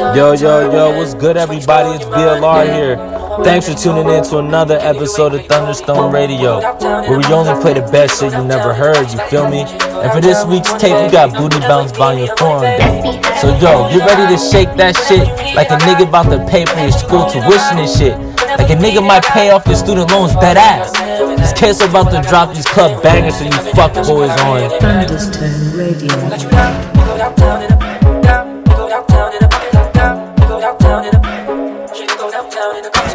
Yo, yo, yo, what's good, everybody? It's BLR here. Thanks for tuning in to another episode of Thunderstone Radio, where we only play the best shit you never heard, you feel me? And for this week's tape, we got Booty Bounce Volume 4 on deck. So, yo, get ready to shake that shit like a nigga about to pay for your school tuition and shit. Like a nigga might pay off your student loans dead ass. This kid's about to drop these club bangers so you fuck boys on. Thunderstone Radio. wine.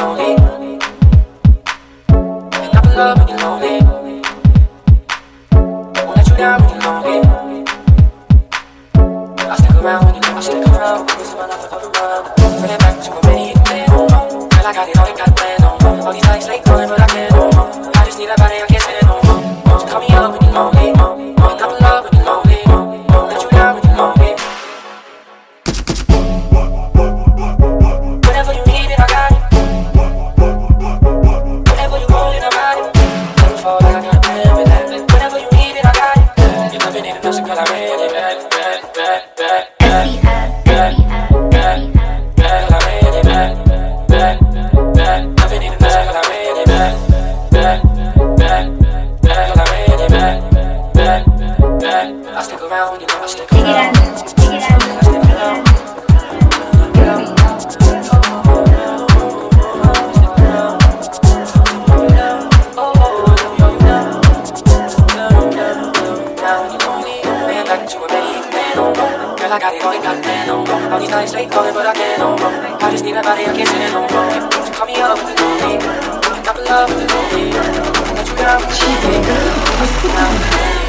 lonely. got it all, you got it no wrong. All these nights straight calling, but I can't no wrong. I just need that body, I can't sit it no wrong. So call me up with the lonely, not the love with the lonely. Let you get out, she figure.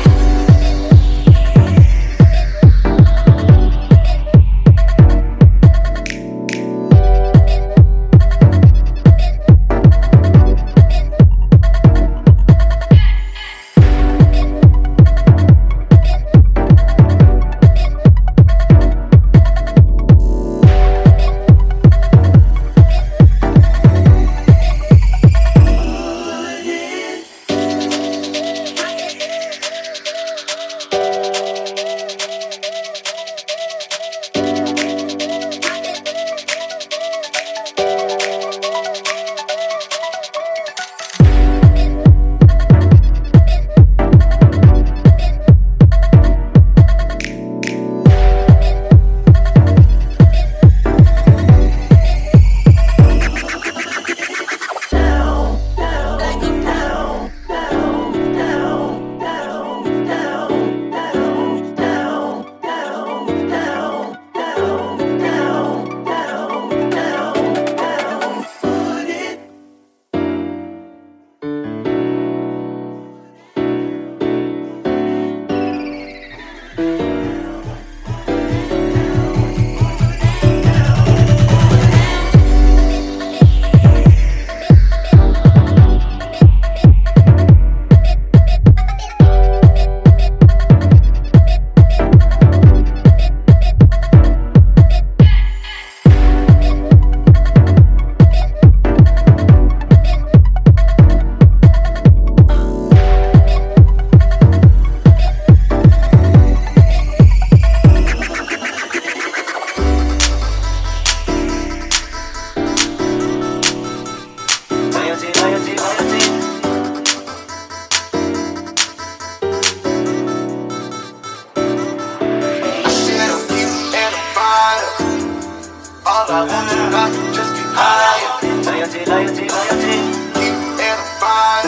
loyalty, loyalty, loyalty. You fire.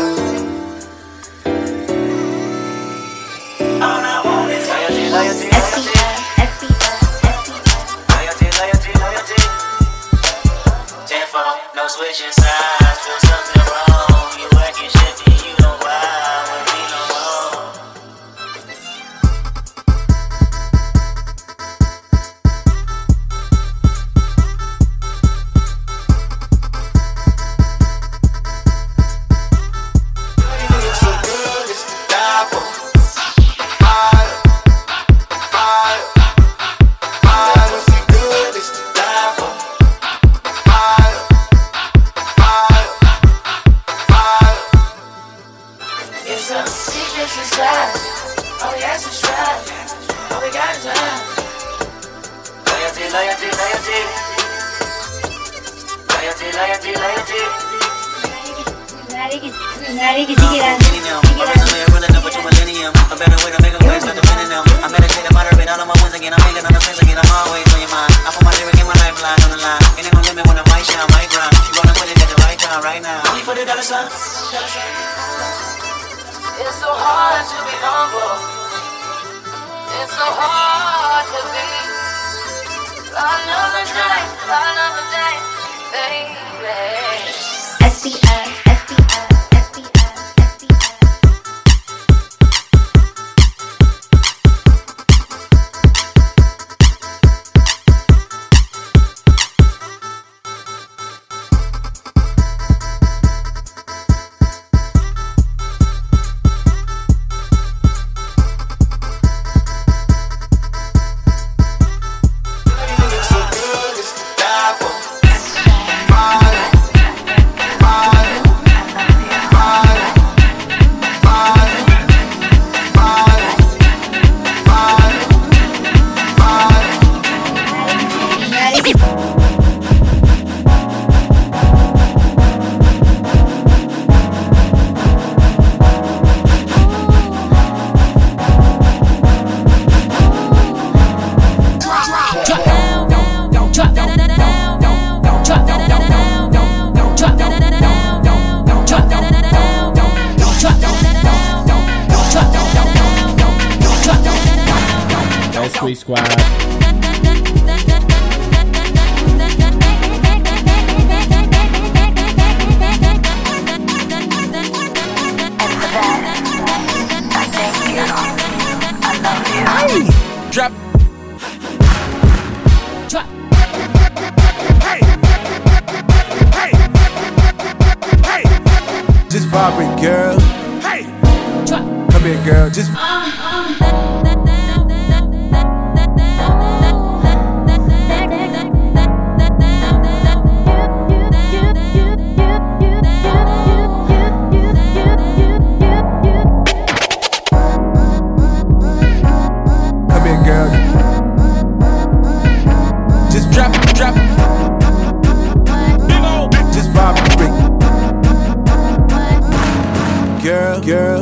All I want is loyalty, loyalty, loyalty. Loyalty, loyalty, loyalty. Tenfold, no switching sides. Feel something wrong. You acting shifty, you don't ride. On the fence again. I'm always on your mind. I put my lyric and my lifeline on the line. Ain't no limit when I might shine, might grind. You rolling with it at the right time, right now. Only for the dollar sign. It's so hard to be humble. It's so hard to be. Another day, another day, baby. SBI, Girl,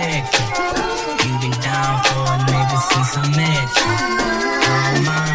affection. You been down for a nigga since I met you. Oh my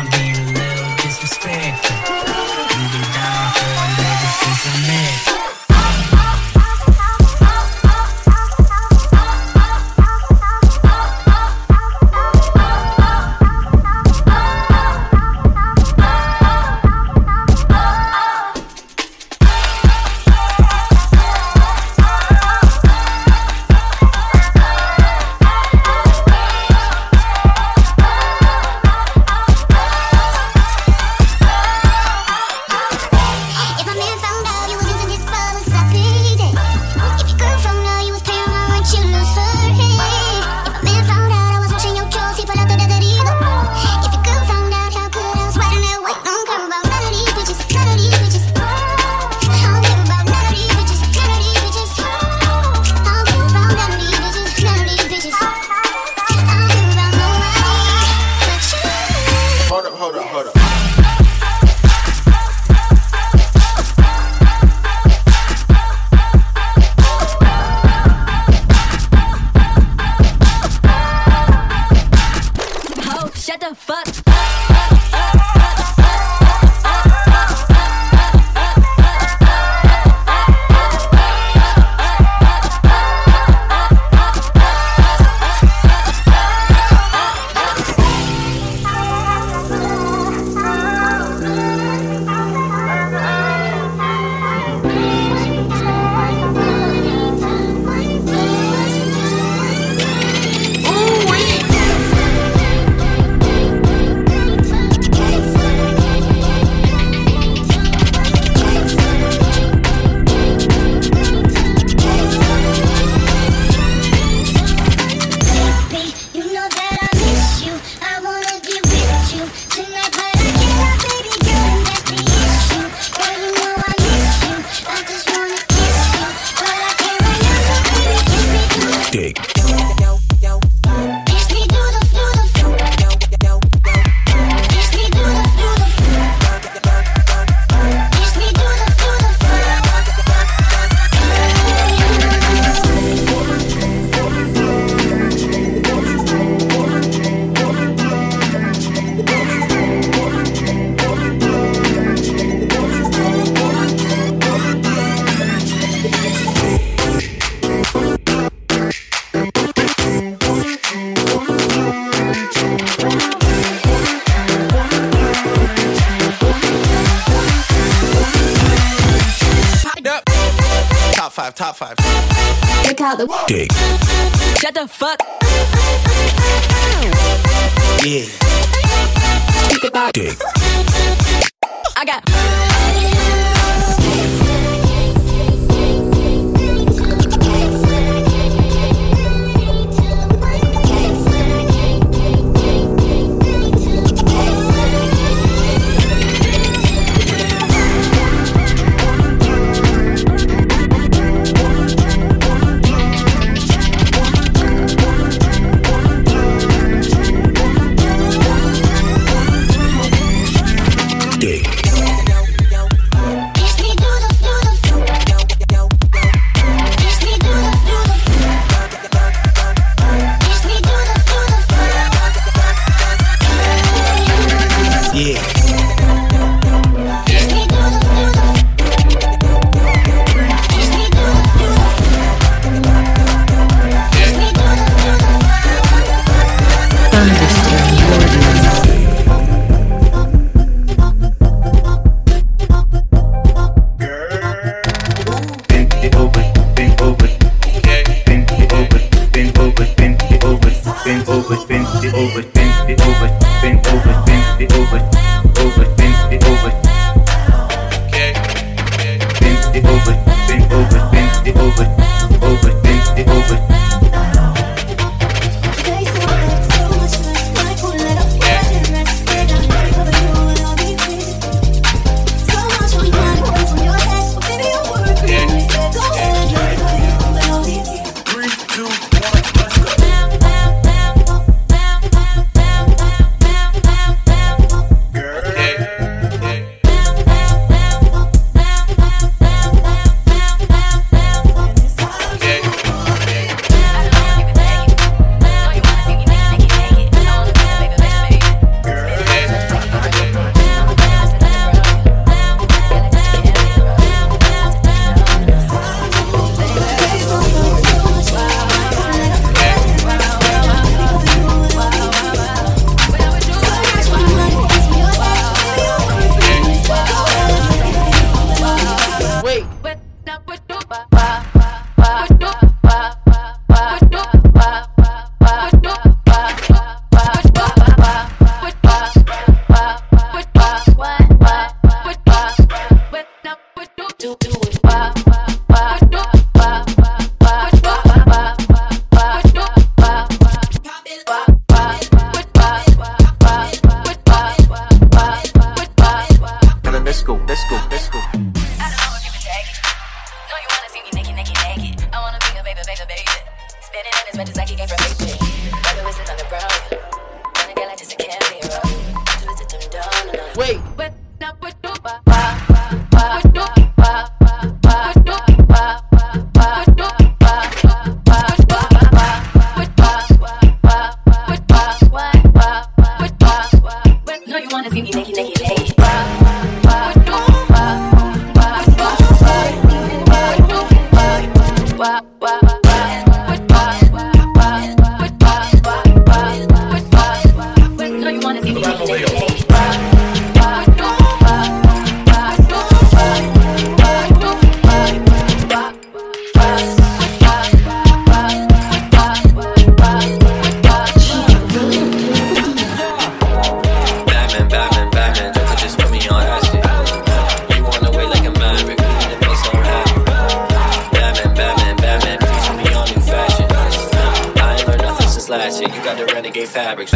got the renegade fabrics.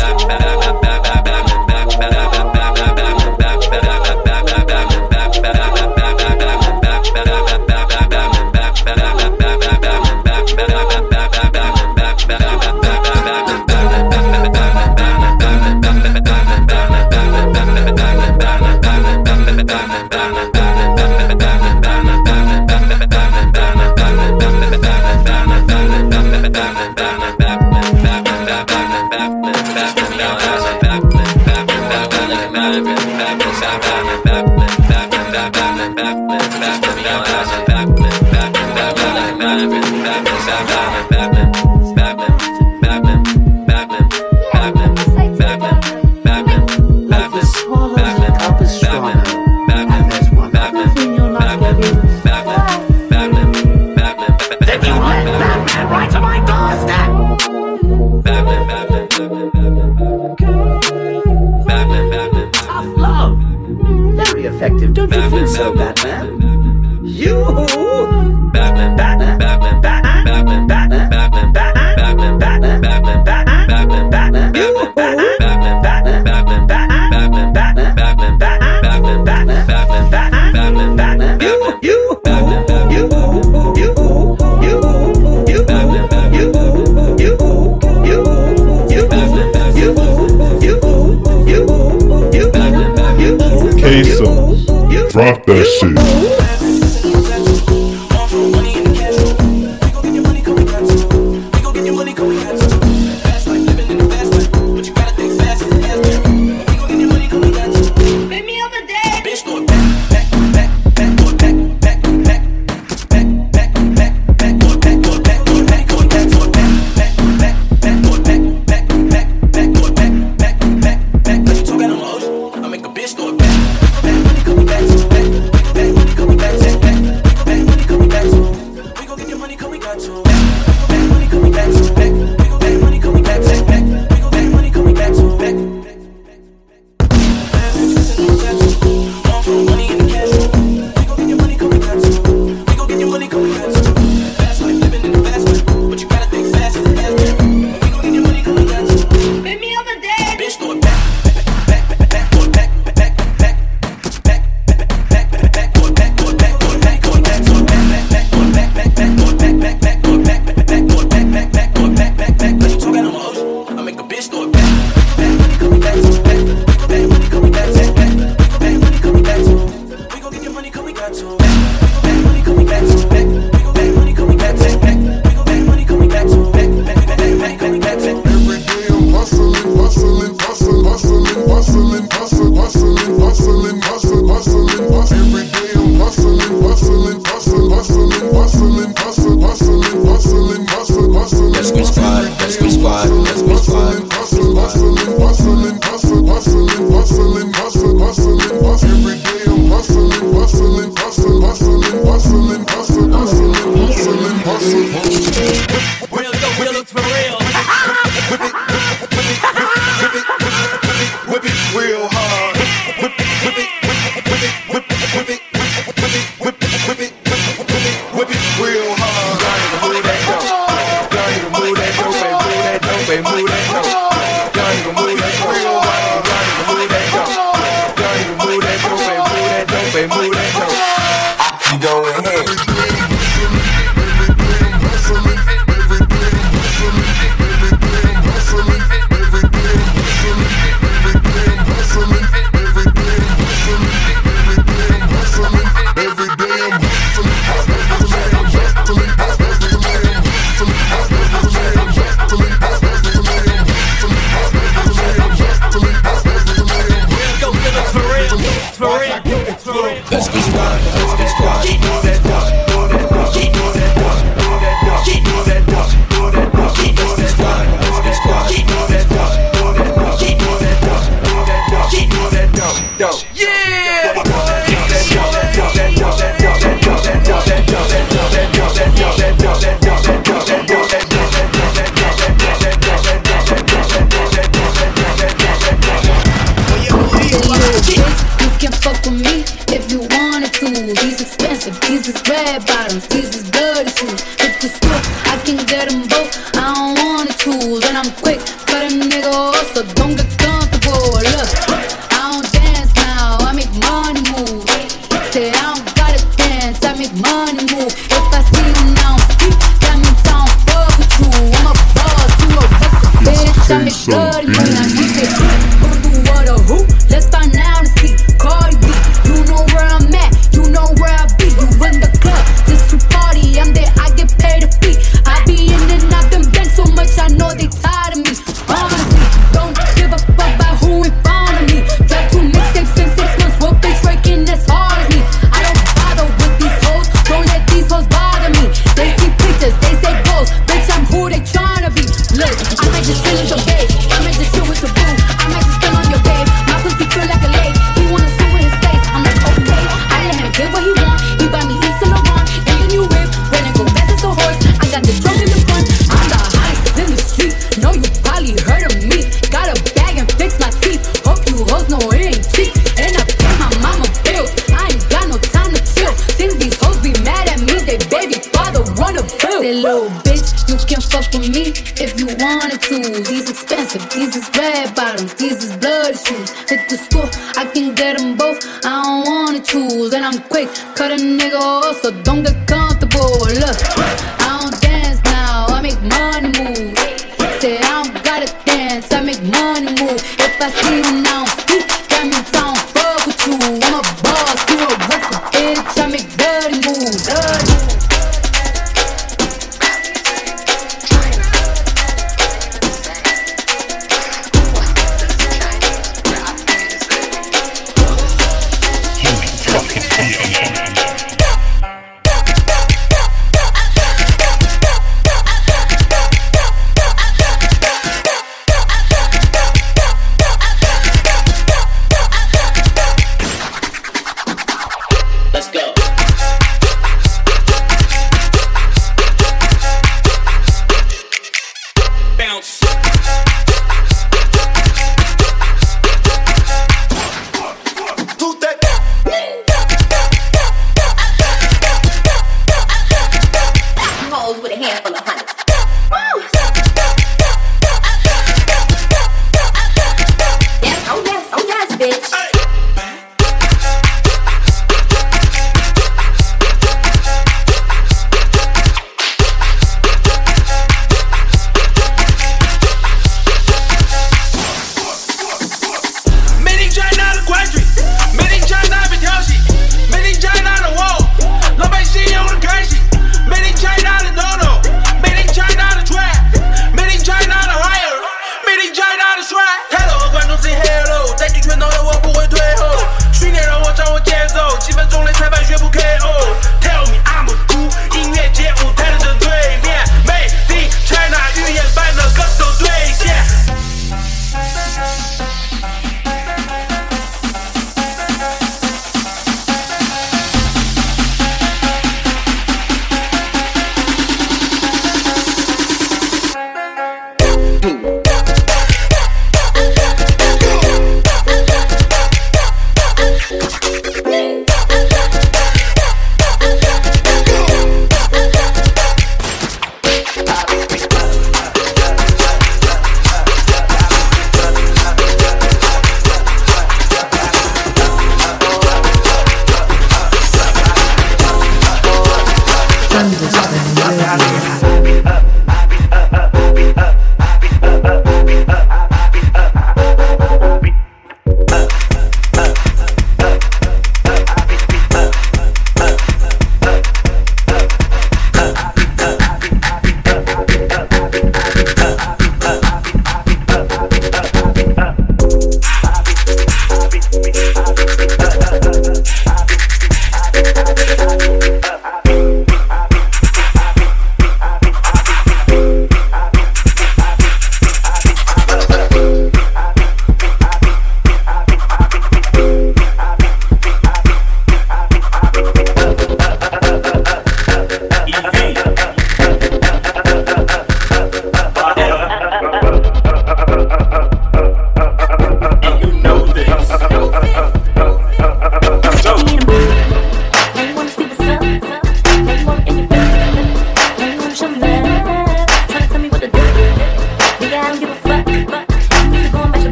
You. Drop that shit.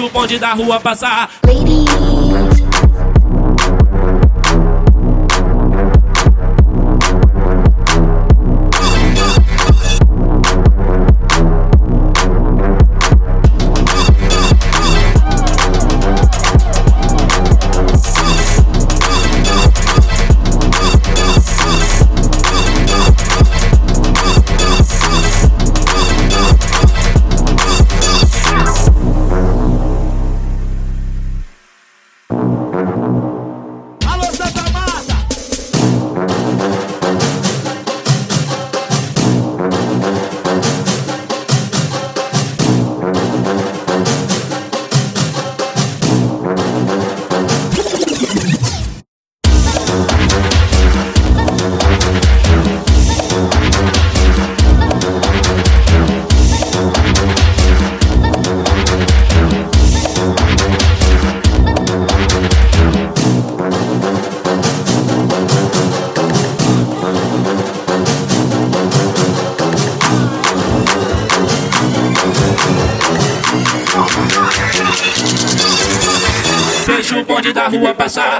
o bonde da rua passar. What vas a.